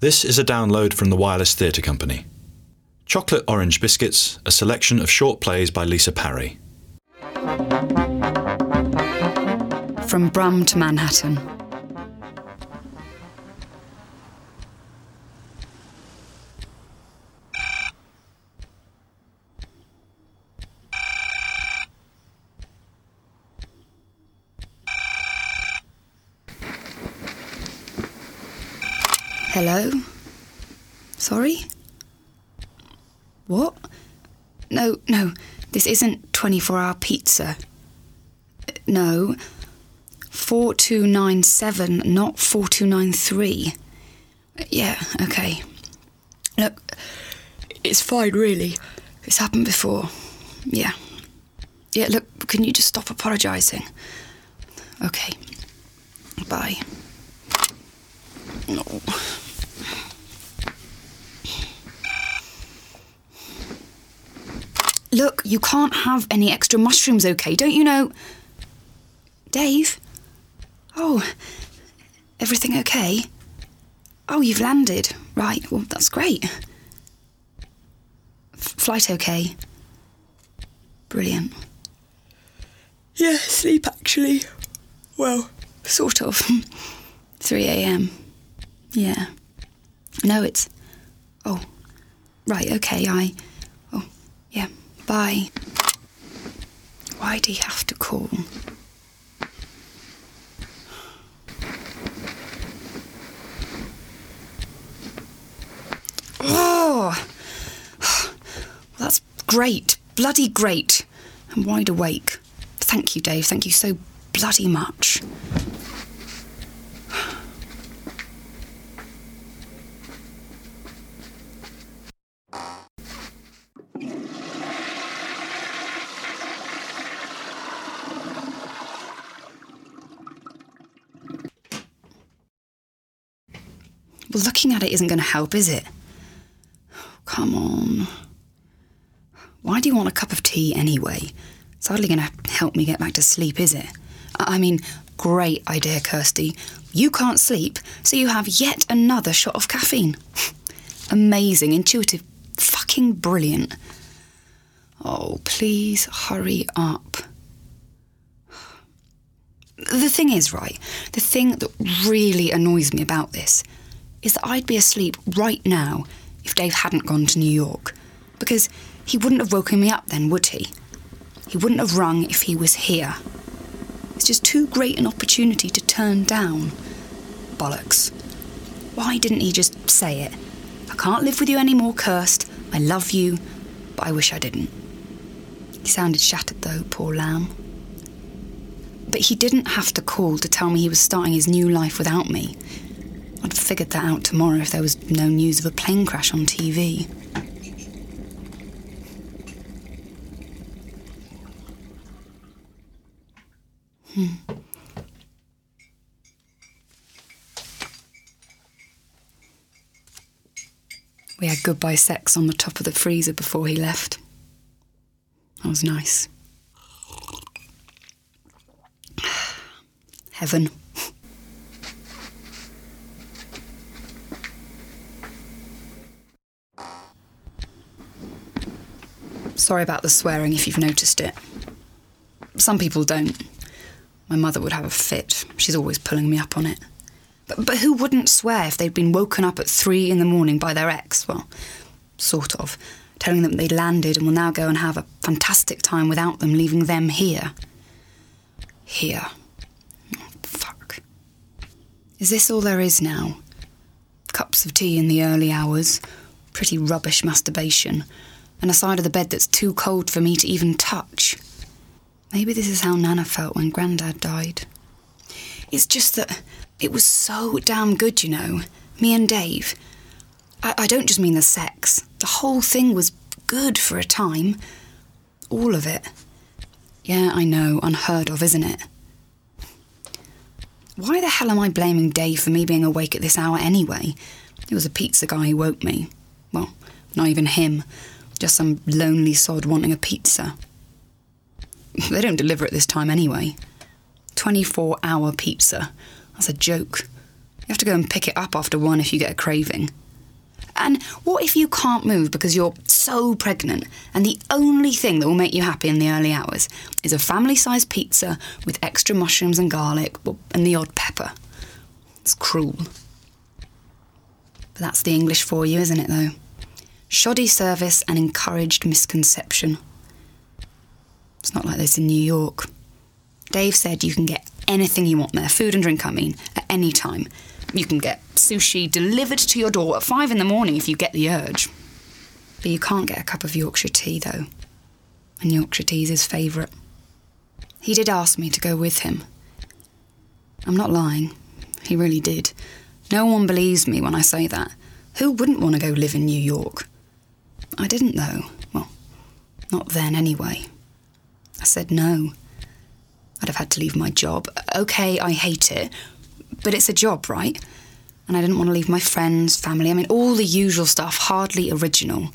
This is a download from the Wireless Theatre Company. Chocolate Orange Biscuits, a selection of short plays by Lisa Parry. From Brum to Manhattan. Hello? Sorry? What? No, no, this isn't 24 hour pizza. No. 4297, not 4293. Yeah, okay. Look, it's fine, really. It's happened before. Yeah. Yeah, look, can you just stop apologising? Okay. Bye. No. Look, you can't have any extra mushrooms, okay? Don't you know. Dave? Oh, everything okay? Oh, you've landed. Right, well, that's great. F- flight okay? Brilliant. Yeah, sleep actually. Well, sort of. 3 a.m. Yeah. No, it's. Oh, right, okay, I. Oh, yeah, bye. Why'd he have to call? Oh! That's great. Bloody great. I'm wide awake. Thank you, Dave. Thank you so bloody much. Looking at it isn't going to help, is it? Come on. Why do you want a cup of tea anyway? It's hardly going to help me get back to sleep, is it? I I mean, great idea, Kirsty. You can't sleep, so you have yet another shot of caffeine. Amazing, intuitive, fucking brilliant. Oh, please hurry up. The thing is, right, the thing that really annoys me about this is that I'd be asleep right now if Dave hadn't gone to New York. Because he wouldn't have woken me up then, would he? He wouldn't have rung if he was here. It's just too great an opportunity to turn down. Bollocks. Why didn't he just say it? I can't live with you anymore, Kirst. I love you, but I wish I didn't. He sounded shattered though, poor lamb. But he didn't have to call to tell me he was starting his new life without me. I'd figured that out tomorrow if there was no news of a plane crash on TV. Hmm. We had goodbye sex on the top of the freezer before he left. That was nice. Heaven. Sorry about the swearing if you've noticed it. Some people don't. My mother would have a fit. She's always pulling me up on it. But, but who wouldn't swear if they'd been woken up at three in the morning by their ex? Well, sort of. Telling them they'd landed and will now go and have a fantastic time without them, leaving them here. Here. Oh, fuck. Is this all there is now? Cups of tea in the early hours, pretty rubbish masturbation, and a side of the bed that's too cold for me to even touch. Maybe this is how Nana felt when Grandad died. It's just that it was so damn good, you know. Me and Dave. I, I don't just mean the sex. The whole thing was good for a time. All of it. Yeah, I know, unheard of, isn't it? Why the hell am I blaming Dave for me being awake at this hour anyway? It was a pizza guy who woke me. Well, not even him. Just some lonely sod wanting a pizza. They don't deliver at this time anyway. 24 hour pizza. That's a joke. You have to go and pick it up after one if you get a craving. And what if you can't move because you're so pregnant and the only thing that will make you happy in the early hours is a family sized pizza with extra mushrooms and garlic and the odd pepper? It's cruel. But that's the English for you, isn't it, though? Shoddy service and encouraged misconception. It's not like this in New York. Dave said you can get anything you want there, food and drink, I mean, at any time. You can get sushi delivered to your door at five in the morning if you get the urge. But you can't get a cup of Yorkshire tea, though. And Yorkshire tea's his favourite. He did ask me to go with him. I'm not lying. He really did. No one believes me when I say that. Who wouldn't want to go live in New York? I didn't, though. Well, not then, anyway. I said no. I'd have had to leave my job. Okay, I hate it, but it's a job, right? And I didn't want to leave my friends, family, I mean, all the usual stuff, hardly original.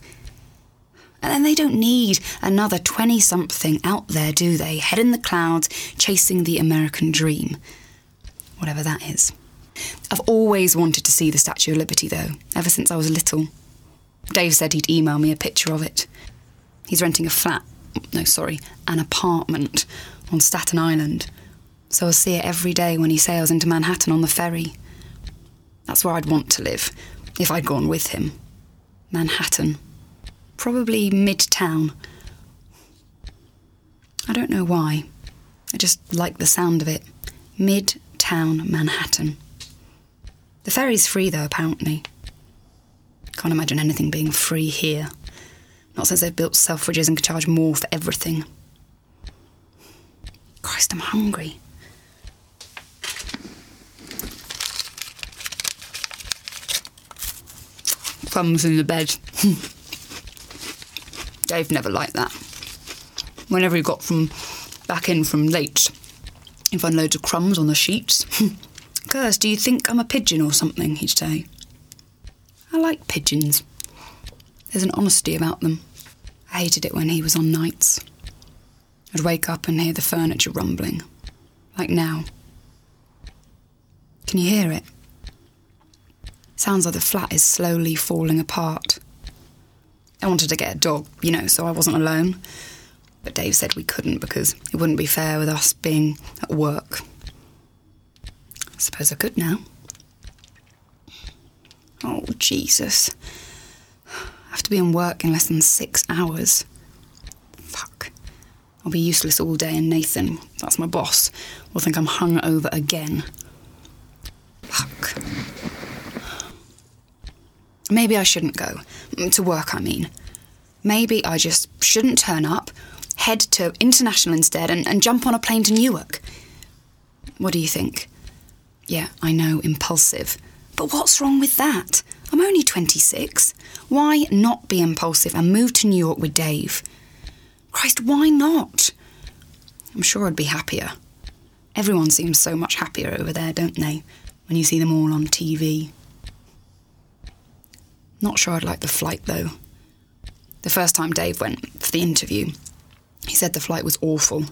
And then they don't need another 20 something out there, do they? Head in the clouds, chasing the American dream. Whatever that is. I've always wanted to see the Statue of Liberty, though, ever since I was little. Dave said he'd email me a picture of it. He's renting a flat, no, sorry, an apartment on Staten Island, so I'll see it every day when he sails into Manhattan on the ferry. That's where I'd want to live, if I'd gone with him. Manhattan. Probably midtown. I don't know why. I just like the sound of it. Midtown Manhattan. The ferry's free, though, apparently. Can't imagine anything being free here. Not since they've built Selfridges and can charge more for everything. Christ, I'm hungry. Crumbs in the bed. Dave never liked that. Whenever he got from back in from late, he'd find loads of crumbs on the sheets. Kirst, do you think I'm a pigeon or something? He'd say. I like pigeons. There's an honesty about them. I hated it when he was on nights. I'd wake up and hear the furniture rumbling, like now. Can you hear it? Sounds like the flat is slowly falling apart. I wanted to get a dog, you know, so I wasn't alone. But Dave said we couldn't because it wouldn't be fair with us being at work. I suppose I could now. Oh, Jesus. I have to be in work in less than six hours. Fuck. I'll be useless all day, and Nathan, that's my boss, will think I'm hung over again. Fuck. Maybe I shouldn't go. Mm, to work, I mean. Maybe I just shouldn't turn up, head to International instead, and, and jump on a plane to Newark. What do you think? Yeah, I know, impulsive. But what's wrong with that? I'm only 26. Why not be impulsive and move to New York with Dave? Christ, why not? I'm sure I'd be happier. Everyone seems so much happier over there, don't they, when you see them all on TV? Not sure I'd like the flight, though. The first time Dave went for the interview, he said the flight was awful.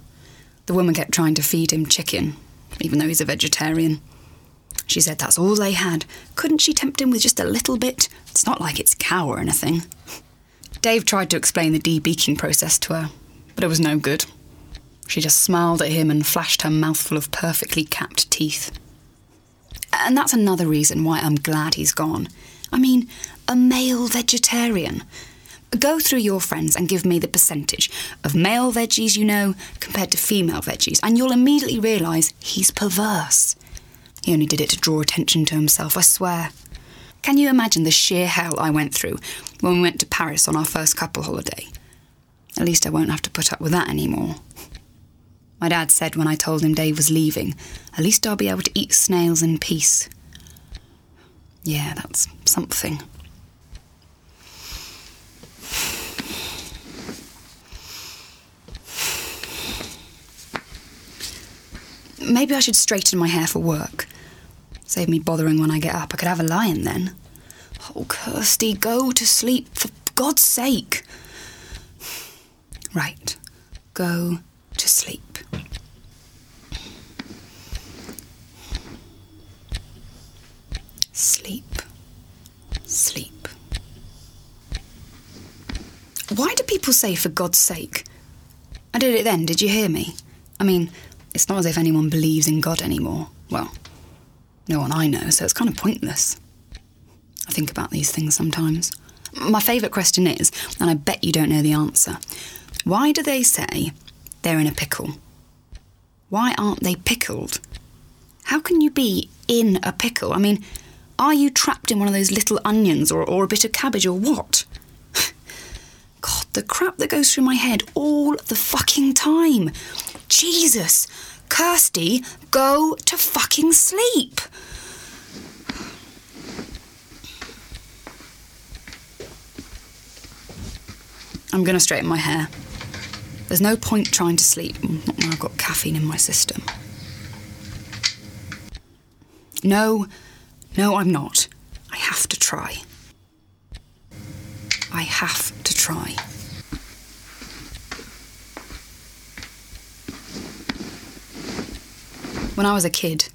The woman kept trying to feed him chicken, even though he's a vegetarian. She said that's all they had. Couldn't she tempt him with just a little bit? It's not like it's cow or anything. Dave tried to explain the debeaking process to her, but it was no good. She just smiled at him and flashed her mouthful of perfectly capped teeth. And that's another reason why I'm glad he's gone. I mean, a male vegetarian. Go through your friends and give me the percentage of male veggies you know compared to female veggies, and you'll immediately realise he's perverse. He only did it to draw attention to himself, I swear. Can you imagine the sheer hell I went through when we went to Paris on our first couple holiday? At least I won't have to put up with that anymore. My dad said when I told him Dave was leaving, at least I'll be able to eat snails in peace. Yeah, that's something. Maybe I should straighten my hair for work. Save me bothering when I get up. I could have a lion then. Oh, Kirsty, go to sleep, for God's sake. Right. Go to sleep. Sleep. Sleep. Why do people say, for God's sake? I did it then, did you hear me? I mean, it's not as if anyone believes in God anymore. Well, no one I know, so it's kind of pointless. I think about these things sometimes. My favourite question is, and I bet you don't know the answer why do they say they're in a pickle? Why aren't they pickled? How can you be in a pickle? I mean, are you trapped in one of those little onions or, or a bit of cabbage or what? God, the crap that goes through my head all the fucking time. Jesus, Kirsty, go to fucking sleep. I'm going to straighten my hair. There's no point trying to sleep, not when I've got caffeine in my system. No, no, I'm not. I have to try. I have to try. When I was a kid,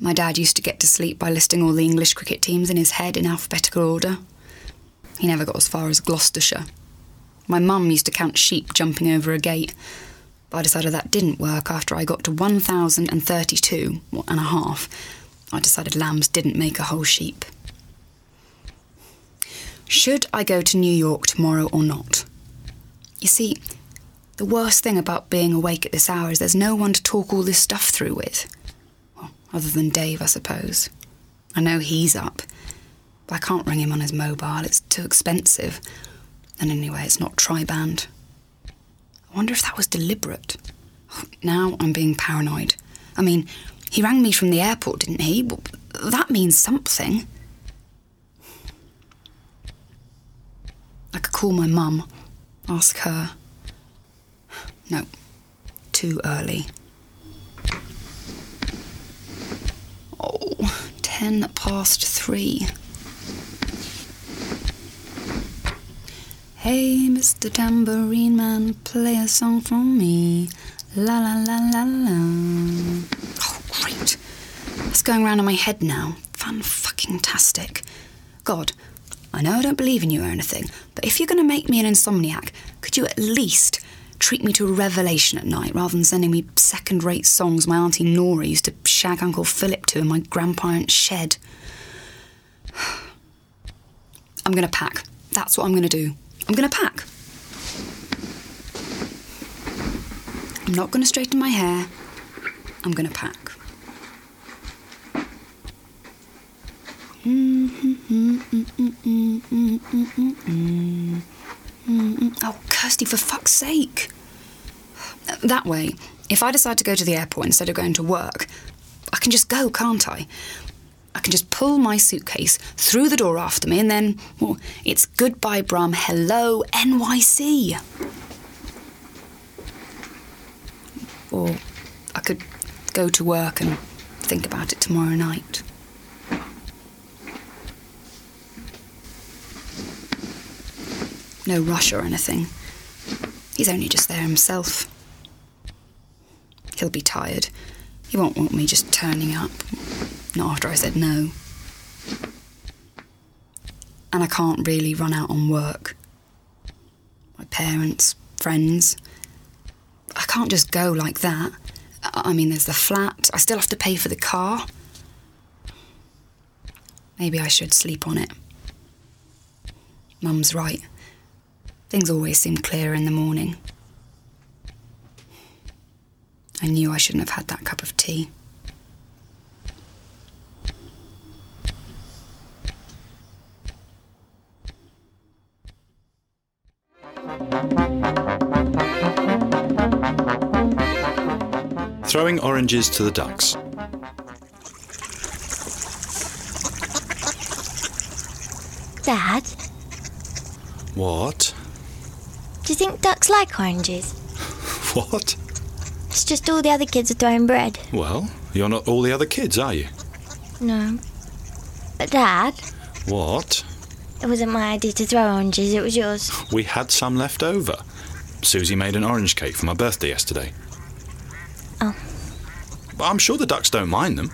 my dad used to get to sleep by listing all the English cricket teams in his head in alphabetical order. He never got as far as Gloucestershire. My mum used to count sheep jumping over a gate, but I decided that didn't work after I got to 1,032 and a half. I decided lambs didn't make a whole sheep. Should I go to New York tomorrow or not? You see, the worst thing about being awake at this hour is there's no one to talk all this stuff through with. Well, other than Dave, I suppose. I know he's up, but I can't ring him on his mobile, it's too expensive. And anyway, it's not tri-band. I wonder if that was deliberate. Now I'm being paranoid. I mean, he rang me from the airport, didn't he? Well, that means something. I could call my mum, ask her. No, too early. Oh, ten past three. Hey, Mr. Tambourine Man, play a song for me. La la la la la. Oh, great. It's going round in my head now. Fun fucking tastic. God, I know I don't believe in you or anything, but if you're going to make me an insomniac, could you at least treat me to a revelation at night rather than sending me second rate songs my Auntie Nora used to shag Uncle Philip to in my grandparents' shed? I'm going to pack. That's what I'm going to do. I'm going to pack. I'm not going to straighten my hair. I'm going to pack. Mm-hmm, mm-hmm, mm-hmm, Mm-hmm. Oh, Kirsty, for fuck's sake. That way, if I decide to go to the airport instead of going to work, I can just go, can't I? I can just pull my suitcase through the door after me and then, well, it's goodbye, Brum, hello, NYC. Or I could go to work and think about it tomorrow night. No rush or anything. He's only just there himself. He'll be tired. He won't want me just turning up. Not after I said no. And I can't really run out on work. My parents, friends. I can't just go like that. I mean, there's the flat. I still have to pay for the car. Maybe I should sleep on it. Mum's right. Things always seem clearer in the morning. I knew I shouldn't have had that cup of tea. Throwing oranges to the ducks. Dad, What? Do you think ducks like oranges? What? It's just all the other kids are throwing bread. Well, you're not all the other kids, are you? No. But Dad, What? it wasn't my idea to throw oranges, it was yours. We had some left over. Susie made an orange cake for my birthday yesterday. Oh. But I'm sure the ducks don't mind them.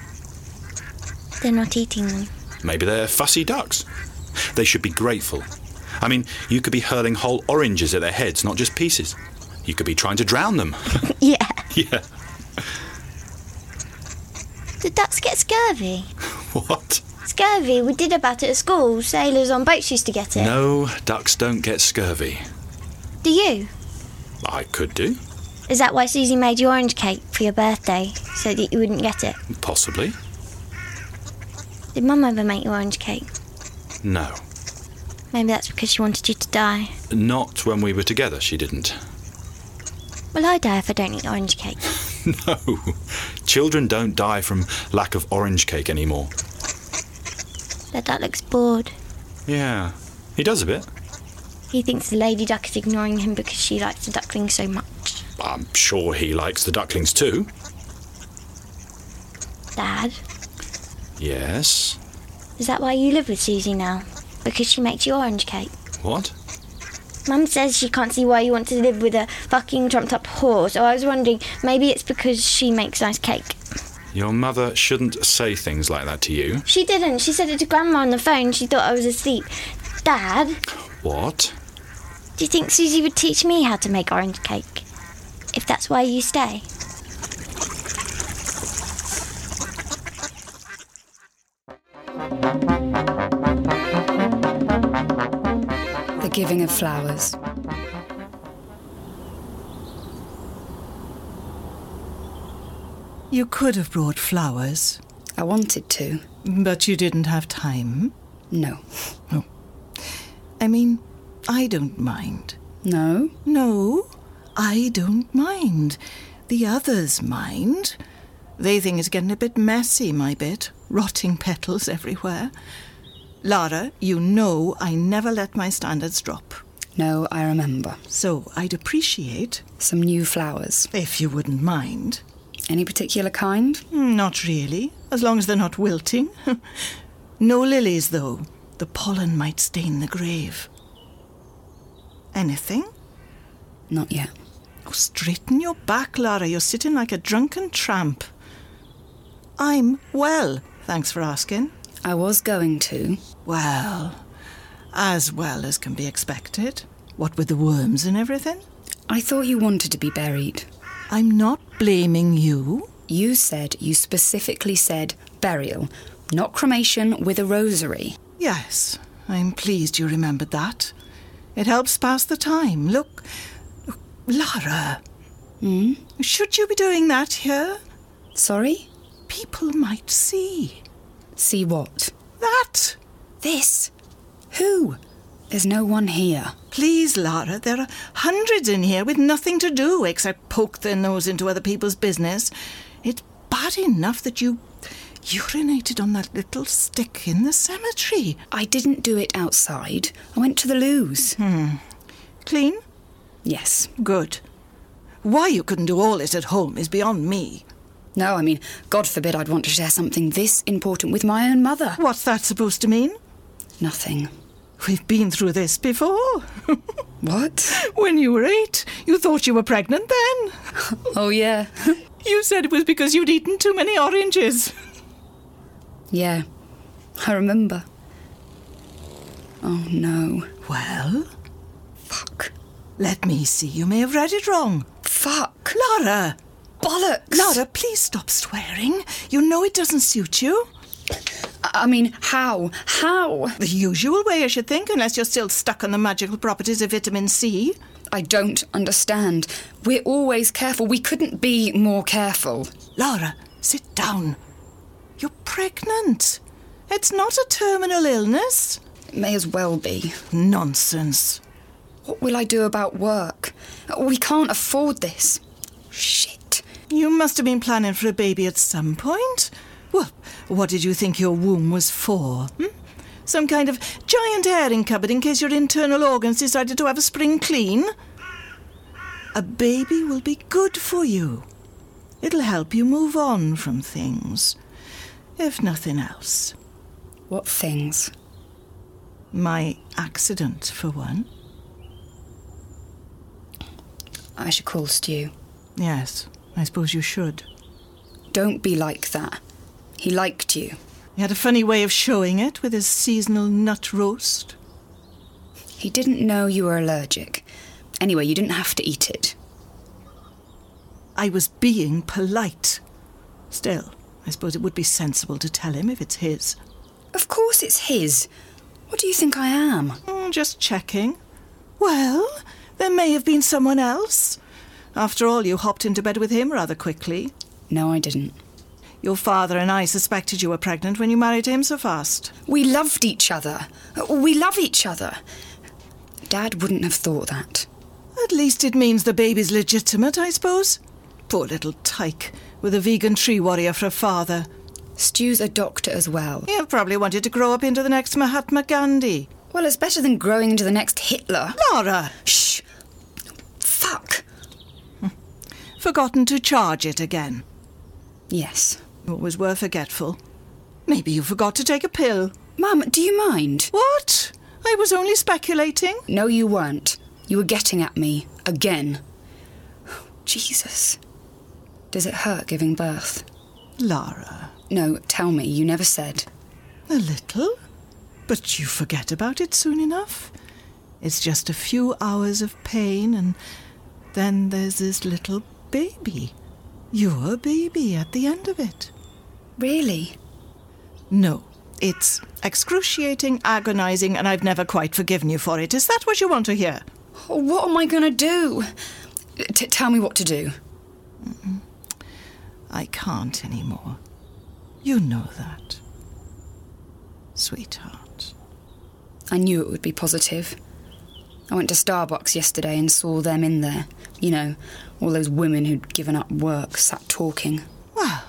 They're not eating them. Maybe they're fussy ducks. They should be grateful. I mean, you could be hurling whole oranges at their heads, not just pieces. You could be trying to drown them. Yeah. yeah. Do ducks get scurvy? What? Scurvy, we did about it at school. Sailors on boats used to get it. No, ducks don't get scurvy. Do you? I could do, Is that why Susie made you orange cake for your birthday? So that you wouldn't get it? possibly. Did Mum ever make you orange cake? No. Maybe that's because she wanted you to die. Not when we were together, she didn't. Will I die if I don't eat orange cake? No. Children don't die from lack of orange cake anymore. That duck looks bored. Yeah. He does a bit. He thinks the lady duck is ignoring him because she likes the duckling so much. I'm sure he likes the ducklings too. Dad, Yes. is that why you live with Susie now? Because she makes you orange cake? What? Mum says she can't see why you want to live with a fucking trumped up whore, so I was wondering maybe it's because she makes nice cake. Your mother shouldn't say things like that to you. She didn't. She said it to Grandma on the phone. She thought I was asleep. Dad, What? do you think Susie would teach me how to make orange cake? If that's why you stay? Giving of flowers. You could have brought flowers, I wanted to. but you didn't have time. No. No. I mean, I don't mind. No? No, I don't mind. The others mind. They think it's getting a bit messy, my bit. Rotting petals everywhere. Lara, you know I never let my standards drop. No, I remember. So I'd appreciate, Some new flowers. if you wouldn't mind. Any particular kind? Hmm, not really, as long as they're not wilting. no lilies, though. The pollen might stain the grave. Anything? Not yet. Oh, straighten your back, Lara. You're sitting like a drunken tramp. I'm well, thanks for asking. I was going to. Well, as well as can be expected. What with the worms and everything? I thought you wanted to be buried. I'm not blaming you. You said, you specifically said burial, not cremation with a rosary. Yes, I'm pleased you remembered that. It helps pass the time. Look, look Lara. Hmm? Should you be doing that here? Sorry? People might see. See what? That. This. Who? There's no one here. Please, Lara, there are hundreds in here with nothing to do except poke their nose into other people's business. It's bad enough that you urinated on that little stick in the cemetery. I didn't do it outside. I went to the loos. Hmm. Clean? Yes. Good. Why you couldn't do all this at home is beyond me. No, I mean, God forbid I'd want to share something this important with my own mother. What's that supposed to mean? Nothing. We've been through this before. What? when you were eight, you thought you were pregnant then. Oh, yeah. You said it was because you'd eaten too many oranges. yeah. I remember. Oh, no. Well, Fuck. let me see. You may have read it wrong. Fuck. Lara! Bollocks! Lara, please stop swearing. You know it doesn't suit you. I mean, how? How? The usual way, I should think, unless you're still stuck on the magical properties of vitamin C. I don't understand. We're always careful. We couldn't be more careful. Laura, sit down. You're pregnant. It's not a terminal illness. It may as well be. Nonsense. What will I do about work? We can't afford this. Shit. You must have been planning for a baby at some point. Well, what did you think your womb was for? Hmm? Some kind of giant airing cupboard in case your internal organs decided to have a spring clean? A baby will be good for you. It'll help you move on from things, if nothing else. What things? My accident, for one. I should call Stu. Yes, I suppose you should. Don't be like that. He liked you. He had a funny way of showing it with his seasonal nut roast. He didn't know you were allergic. Anyway, you didn't have to eat it. I was being polite. Still, I suppose it would be sensible to tell him if it's his. Of course it's his. What do you think I am? Mm, just checking. Well, there may have been someone else. After all, you hopped into bed with him rather quickly. No, I didn't. Your father and I suspected you were pregnant when you married him so fast. We loved each other. We love each other. Dad wouldn't have thought that. At least it means the baby's legitimate, I suppose. Poor little tyke, with a vegan tree warrior for a father. Stu's a doctor as well. He'll probably want you to grow up into the next Mahatma Gandhi. Well, it's better than growing into the next Hitler. Laura! Shh! Fuck! Hmm. Forgotten to charge it again. Yes. You always were forgetful. Maybe you forgot to take a pill. Mum, do you mind? What? I was only speculating. No, you weren't. You were getting at me. Again. Jesus. Does it hurt giving birth? Lara, No, tell me. You never said. a little? But you forget about it soon enough. It's just a few hours of pain, and then there's this little baby. Your baby at the end of it. Really? No, it's excruciating, agonizing, and I've never quite forgiven you for it. Is that what you want to hear? Oh, What am I going to do? T- tell me what to do. I can't anymore. You know that. Sweetheart. I knew it would be positive. I went to Starbucks yesterday and saw them in there. You know, all those women who'd given up work sat talking. Well,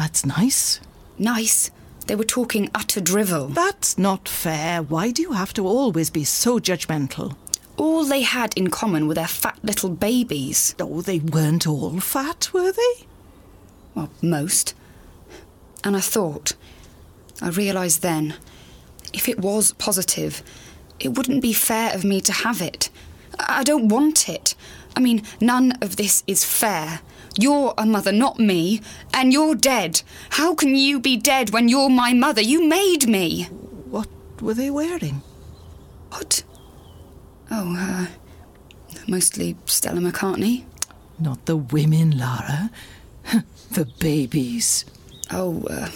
that's nice. Nice. They were talking utter drivel. That's not fair. Why do you have to always be so judgmental? All they had in common were their fat little babies. Oh, they weren't all fat, were they? Well, most. And I thought, I realised then, if it was positive, it wouldn't be fair of me to have it. I I don't want it. I mean, none of this is fair. You're a mother, not me, and you're dead. How can you be dead when you're my mother? You made me. What were they wearing? What? Oh, uh, mostly Stella McCartney. Not the women, Lara. the babies. Oh, uh,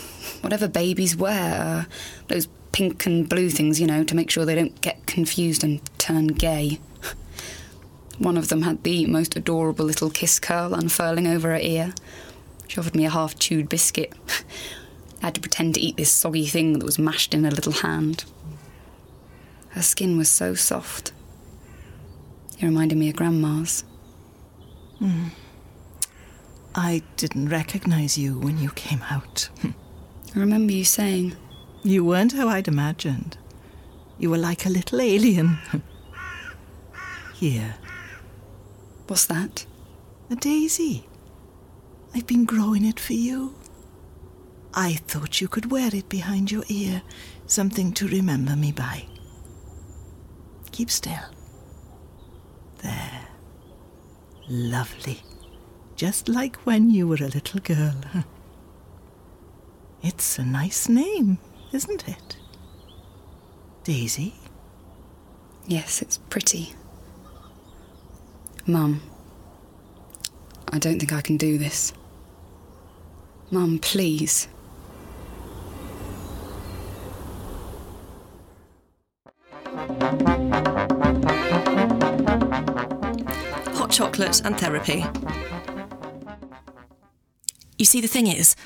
whatever babies wear. Uh, those pink and blue things, you know, to make sure they don't get confused and turn gay. One of them had the most adorable little kiss curl unfurling over her ear. She offered me a half chewed biscuit. I had to pretend to eat this soggy thing that was mashed in her little hand. Her skin was so soft. It reminded me of Grandma's. Hmm. I didn't recognize you when you came out. I remember you saying, You weren't how I'd imagined. You were like a little alien. Here, What's that? a daisy. I've been growing it for you. I thought you could wear it behind your ear, something to remember me by. Keep still. There. Lovely. Just like when you were a little girl. It's a nice name, isn't it? Daisy? Yes, it's pretty. Mum, I don't think I can do this. Mum, please. hot chocolate and therapy. You see, the thing is,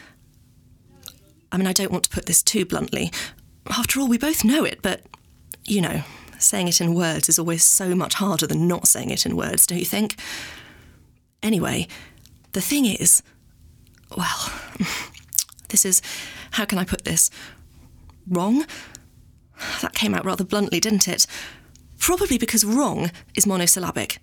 I mean, I don't want to put this too bluntly. After all, we both know it, but, you know, saying it in words is always so much harder than not saying it in words, don't you think? Anyway, the thing is, well, this is, how can I put this? Wrong? That came out rather bluntly, didn't it? Probably because wrong is monosyllabic.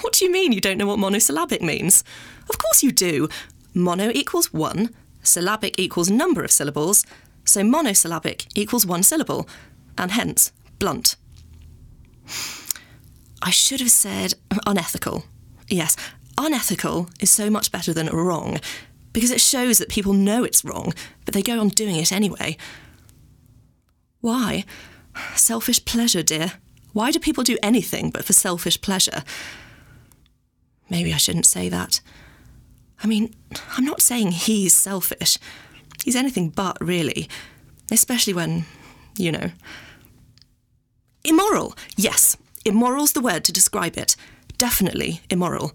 What do you mean you don't know what monosyllabic means? Of course you do. Mono equals one, syllabic equals number of syllables, so monosyllabic equals one syllable, and hence blunt. I should have said unethical. Yes, unethical is so much better than wrong. because it shows that people know it's wrong, but they go on doing it anyway. Why? Selfish pleasure, dear. Why do people do anything but for selfish pleasure? Maybe I shouldn't say that. I mean, I'm not saying he's selfish. He's anything but, really. Especially when, you know. Immoral! Yes, immoral's the word to describe it. Definitely immoral.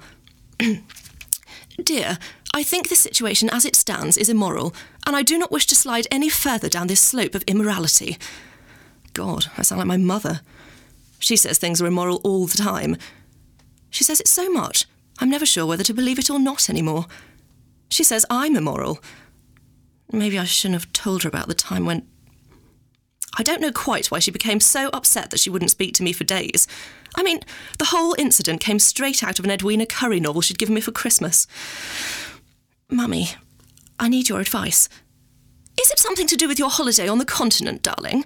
Dear, I think the situation as it stands is immoral, and I do not wish to slide any further down this slope of immorality. God, I sound like my mother. She says things are immoral all the time. She says it so much, I'm never sure whether to believe it or not anymore. She says I'm immoral. Maybe I shouldn't have told her about the time when. I don't know quite why she became so upset that she wouldn't speak to me for days. I mean, the whole incident came straight out of an Edwina Currie novel she'd given me for Christmas. Mummy, I need your advice. Is it something to do with your holiday on the continent, darling?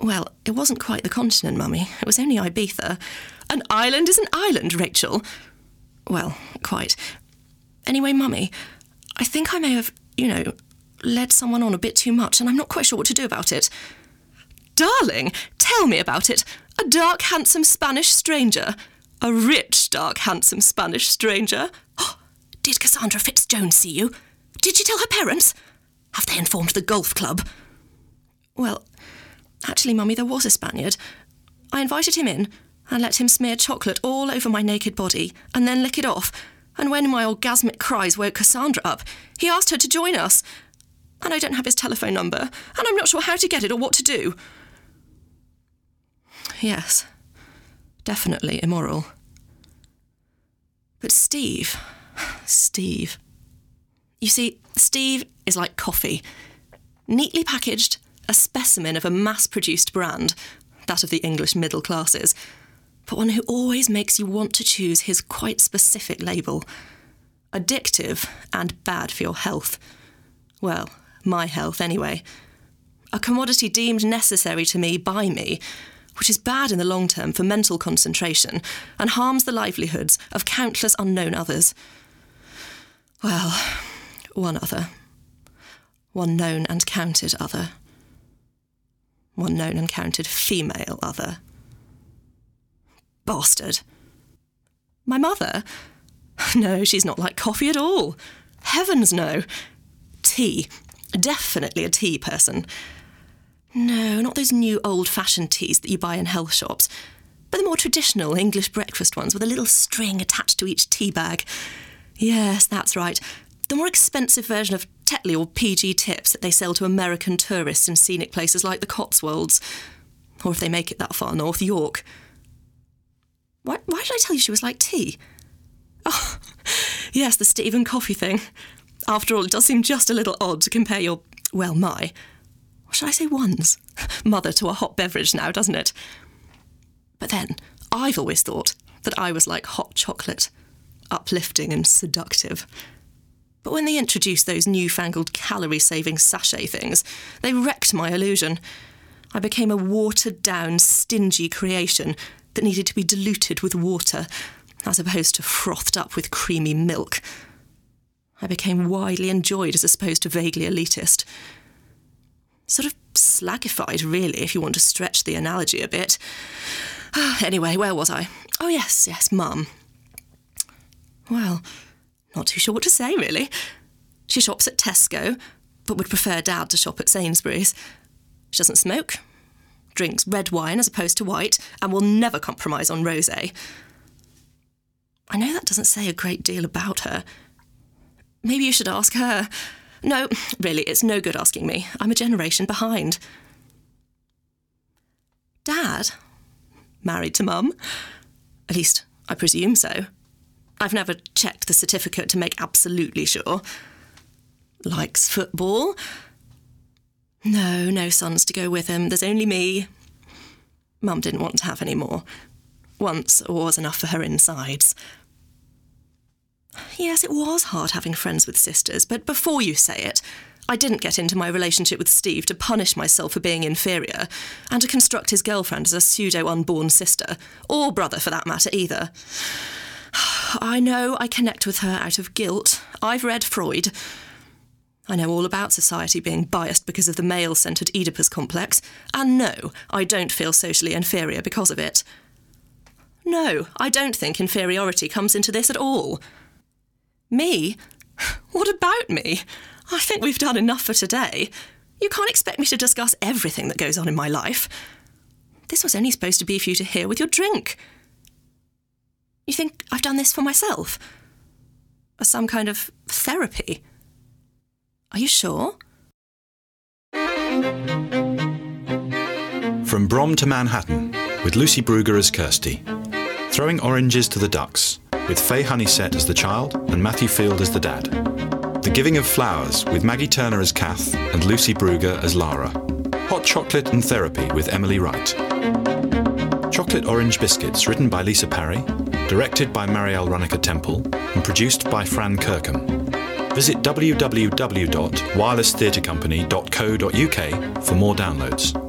Well, it wasn't quite the continent, Mummy. It was only Ibiza. An island is an island, Rachel. Well, quite. Anyway, Mummy, I think I may have, you know, led someone on a bit too much, and I'm not quite sure what to do about it. Darling, tell me about it. A dark, handsome Spanish stranger. A rich, dark, handsome Spanish stranger. Oh, did Cassandra Fitzjones see you? Did she tell her parents? Have they informed the golf club? Well, actually, Mummy, there was a Spaniard. I invited him in and let him smear chocolate all over my naked body and then lick it off. And when my orgasmic cries woke Cassandra up, he asked her to join us. And I don't have his telephone number, and I'm not sure how to get it or what to do. Yes, definitely immoral. But Steve, Steve. You see, Steve is like coffee. Neatly packaged, a specimen of a mass produced brand, that of the English middle classes, but one who always makes you want to choose his quite specific label. Addictive and bad for your health. Well, my health anyway. A commodity deemed necessary to me by me, which is bad in the long term for mental concentration and harms the livelihoods of countless unknown others. Well, one other. One known and counted other. One known and counted female other. Bastard. My mother? No, she's not like coffee at all. Heavens, no. Tea. Definitely a tea person. No, not those new old fashioned teas that you buy in health shops, but the more traditional English breakfast ones with a little string attached to each tea bag. Yes, that's right. The more expensive version of Tetley or PG tips that they sell to American tourists in scenic places like the Cotswolds. Or if they make it that far north, York. Why, why did I tell you she was like tea? Oh, yes, the Stephen coffee thing. After all, it does seem just a little odd to compare your, well, my, or should I say one's, mother to a hot beverage now, doesn't it? But then, I've always thought that I was like hot chocolate, uplifting and seductive. But when they introduced those newfangled calorie saving sachet things, they wrecked my illusion. I became a watered down, stingy creation that needed to be diluted with water, as opposed to frothed up with creamy milk. I became widely enjoyed as opposed to vaguely elitist. Sort of slagified, really, if you want to stretch the analogy a bit. anyway, where was I? Oh, yes, yes, Mum. Well, not too sure what to say, really. She shops at Tesco, but would prefer Dad to shop at Sainsbury's. She doesn't smoke, drinks red wine as opposed to white, and will never compromise on rosé. I know that doesn't say a great deal about her. Maybe you should ask her. No, really, it's no good asking me. I'm a generation behind. Dad? Married to Mum? At least, I presume so. I've never checked the certificate to make absolutely sure. Likes football? No, no sons to go with him. There's only me. Mum didn't want to have any more. Once was enough for her insides. Yes, it was hard having friends with sisters, but before you say it, I didn't get into my relationship with Steve to punish myself for being inferior, and to construct his girlfriend as a pseudo unborn sister, or brother for that matter either. I know I connect with her out of guilt. I've read Freud. I know all about society being biased because of the male centred Oedipus complex, and no, I don't feel socially inferior because of it. No, I don't think inferiority comes into this at all. Me? What about me? I think we've done enough for today. You can't expect me to discuss everything that goes on in my life. This was only supposed to be for you to hear with your drink. You think I've done this for myself? As some kind of therapy? Are you sure? From Brum to Manhattan, with Lucy Brugger as Kirsty. Throwing oranges to the ducks, with Faye Honeysett as the child and Matthew Field as the dad. The Giving of Flowers, with Maggie Turner as Kath and Lucy Brugger as Lara. Hot Chocolate and Therapy with Emily Wright. Chocolate Orange Biscuits, written by Lisa Parry, directed by Mariele Runacre Temple, and produced by Fran Kirkham. Visit www.wirelesstheatrecompany.co.uk for more downloads.